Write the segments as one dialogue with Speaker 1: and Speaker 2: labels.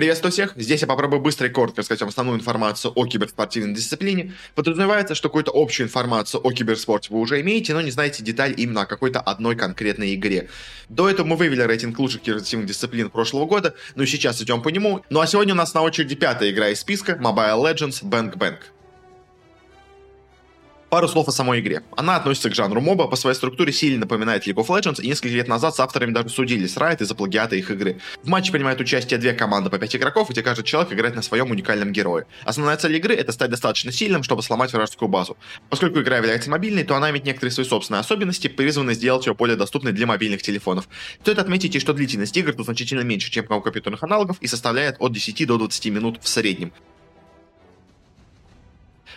Speaker 1: Приветствую всех! Здесь я попробую быстро и коротко рассказать вам основную информацию о киберспортивной дисциплине. Подразумевается, что какую-то общую информацию о киберспорте вы уже имеете, но не знаете деталь именно о какой-то одной конкретной игре. До этого мы вывели рейтинг лучших киберспортивных дисциплин прошлого года, но сейчас идем по нему. Ну а сегодня у нас на очереди пятая игра из списка Mobile Legends Bank Bank. Пару слов о самой игре. Она относится к жанру моба, по своей структуре сильно напоминает League of Legends, и несколько лет назад с авторами даже судились Riot из-за плагиата их игры. В матче принимают участие две команды по пять игроков, где каждый человек играет на своем уникальном герое. Основная цель игры — это стать достаточно сильным, чтобы сломать вражескую базу. Поскольку игра является мобильной, то она имеет некоторые свои собственные особенности, призванные сделать ее более доступной для мобильных телефонов. Стоит отметить, что длительность игр тут значительно меньше, чем у компьютерных аналогов, и составляет от 10 до 20 минут в среднем.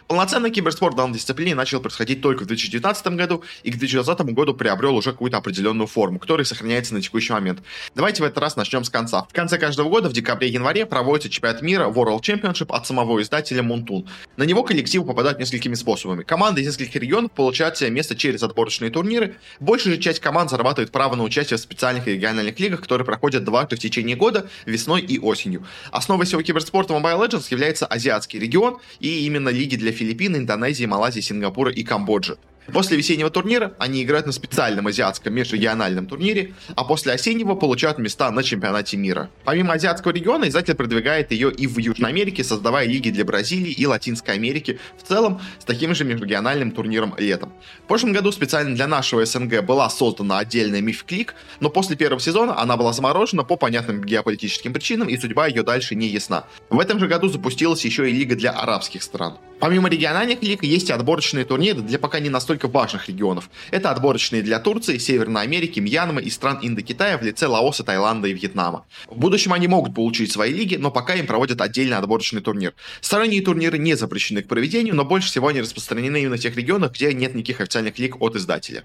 Speaker 1: Полноценный киберспорт в данной дисциплине начал происходить только в 2019 году и к 2020 году приобрел уже какую-то определенную форму, которая сохраняется на текущий момент. Давайте в этот раз начнем с конца. В конце каждого года, в декабре-январе, проводится чемпионат мира World Championship от самого издателя Moontoon. На него коллективы попадают несколькими способами. Команды из нескольких регионов получают себе место через отборочные турниры. Большая же часть команд зарабатывает право на участие в специальных региональных лигах, которые проходят дважды в течение года, весной и осенью. Основой всего киберспорта Mobile Legends является азиатский регион и именно лиги для Филиппин, Индонезии, Малайзии, Сингапура и Камбоджи. После весеннего турнира они играют на специальном азиатском межрегиональном турнире, а после осеннего получают места на чемпионате мира. Помимо азиатского региона, издатель продвигает ее и в Южной Америке, создавая лиги для Бразилии и Латинской Америки в целом с таким же межрегиональным турниром летом. В прошлом году специально для нашего СНГ была создана отдельная Миф Клик, но после первого сезона она была заморожена по понятным геополитическим причинам и судьба ее дальше не ясна. В этом же году запустилась еще и лига для арабских стран. Помимо региональных лиг есть и отборочные турниры для пока не настолько важных регионов. Это отборочные для Турции, Северной Америки, Мьянмы и стран Индокитая в лице Лаоса, Таиланда и Вьетнама. В будущем они могут получить свои лиги, но пока им проводят отдельный отборочный турнир. Сторонние турниры не запрещены к проведению, но больше всего они распространены именно в тех регионах, где нет никаких официальных лиг от издателя.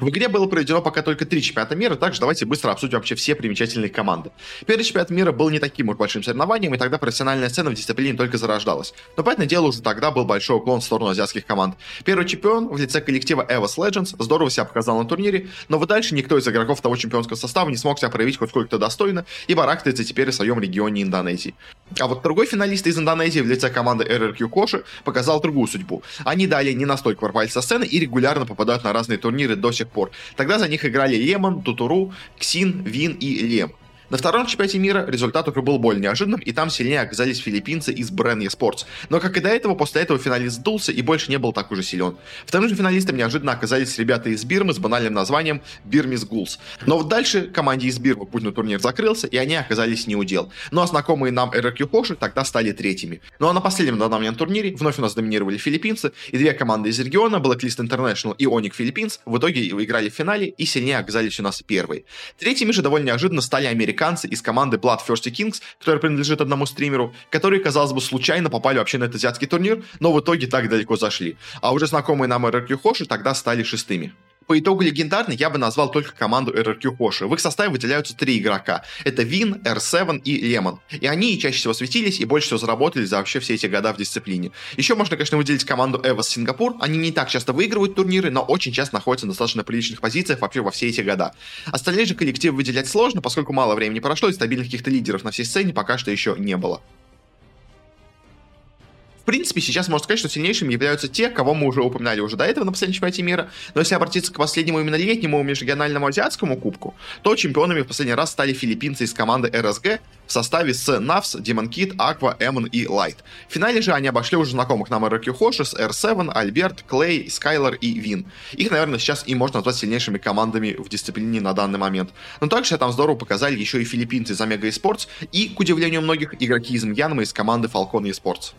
Speaker 1: В игре было проведено пока только три чемпионата мира, также давайте быстро обсудим вообще все примечательные команды. Первый чемпионат мира был не таким уж большим соревнованием, и тогда профессиональная сцена в дисциплине только зарождалась. Но, понятное дело, уже тогда был большой уклон в сторону азиатских команд. Первый чемпион в лице коллектива EVOS Legends здорово себя показал на турнире, но вот дальше никто из игроков того чемпионского состава не смог себя проявить хоть сколько-то достойно и барахтается теперь в своем регионе Индонезии. А вот другой финалист из Индонезии в лице команды RRQ Коши показал другую судьбу. Они далее не настолько ворвались со сцены и регулярно попадают на разные турниры до сих пор. Тогда за них играли Лемон, Тутуру, Ксин, Вин и Лем. На втором чемпионате мира результат уже был более неожиданным, и там сильнее оказались филиппинцы из Brand Sports. Но, как и до этого, после этого финалист сдулся и больше не был так уже силен. Вторым же финалистом неожиданно оказались ребята из Бирмы с банальным названием Бирмис Гулс. Но вот дальше команде из Бирмы путь на турнир закрылся, и они оказались не удел. Ну а знакомые нам RQ Хоши тогда стали третьими. Ну а на последнем на данный турнире вновь у нас доминировали филиппинцы, и две команды из региона, Blacklist International и Onyx Philippines, в итоге выиграли в финале и сильнее оказались у нас первые. Третьими же довольно неожиданно стали американцы американцы из команды Blood Thirsty Kings, которая принадлежит одному стримеру, которые, казалось бы, случайно попали вообще на этот азиатский турнир, но в итоге так далеко зашли. А уже знакомые нам RRQ Хоши тогда стали шестыми. По итогу легендарной я бы назвал только команду RRQ Хоши. В их составе выделяются три игрока. Это Вин, R7 и Лемон. И они чаще всего светились и больше всего заработали за вообще все эти года в дисциплине. Еще можно, конечно, выделить команду Эвос Сингапур. Они не так часто выигрывают турниры, но очень часто находятся на достаточно приличных позициях вообще во все эти года. Остальные же коллективы выделять сложно, поскольку мало времени прошло и стабильных каких-то лидеров на всей сцене пока что еще не было. В принципе, сейчас можно сказать, что сильнейшими являются те, кого мы уже упоминали уже до этого на последнем чемпионате мира. Но если обратиться к последнему именно летнему межрегиональному азиатскому кубку, то чемпионами в последний раз стали филиппинцы из команды РСГ в составе с Навс, Demon Kid, Aqua, Эмон и Light. В финале же они обошли уже знакомых нам RQ Хошес, R7, Альберт, Клей, Скайлер и Вин. Их, наверное, сейчас и можно назвать сильнейшими командами в дисциплине на данный момент. Но также там здорово показали еще и филиппинцы из Omega Esports и, к удивлению многих, игроки из Мьянмы из команды Falcon Esports.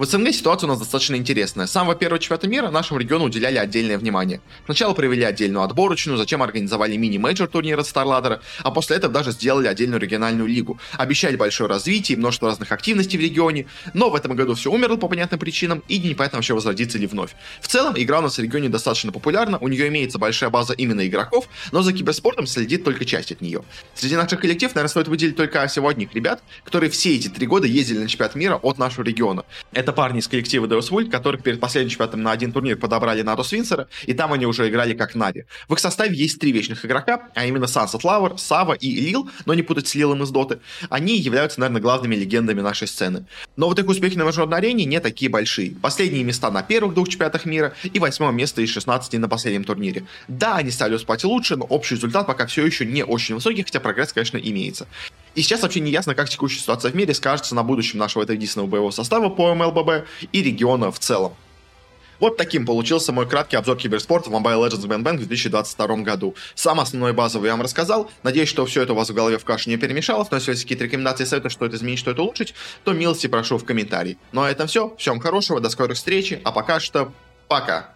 Speaker 1: В СНГ ситуация у нас достаточно интересная. С самого первого чемпионата мира нашему региону уделяли отдельное внимание. Сначала провели отдельную отборочную, затем организовали мини-мейджор турнира StarLadder а, а после этого даже сделали отдельную региональную лигу. Обещали большое развитие и множество разных активностей в регионе, но в этом году все умерло по понятным причинам и непонятно вообще возродится ли вновь. В целом, игра у нас в регионе достаточно популярна, у нее имеется большая база именно игроков, но за киберспортом следит только часть от нее. Среди наших коллективов, наверное, стоит выделить только всего ребят, которые все эти три года ездили на чемпионат мира от нашего региона. Это Это парни из коллектива Deus Vult, которых перед последним чемпионатом на один турнир подобрали на Рос Винсера, и там они уже играли как Нави. В их составе есть три вечных игрока, а именно Sunset Lover, Сава и Лил, но не путать с Лилом из Доты. Они являются, наверное, главными легендами нашей сцены. Но вот их успехи на международной арене не такие большие. Последние места на первых двух чемпионатах мира и восьмое место из 16 на последнем турнире. Да, они стали успевать лучше, но общий результат пока все еще не очень высокий, хотя прогресс, конечно, имеется. И сейчас вообще не ясно, как текущая ситуация в мире скажется на будущем нашего этого единственного боевого состава по МЛББ и региона в целом. Вот таким получился мой краткий обзор киберспорта в Mobile Legends Bang Bang в 2022 году. Сам основной базовый я вам рассказал. Надеюсь, что все это у вас в голове в кашу не перемешалось, но если есть какие-то рекомендации, советы, что это изменить, что это улучшить, то милости прошу в комментарии. Ну а это все. Всем хорошего, до скорых встреч, а пока что пока.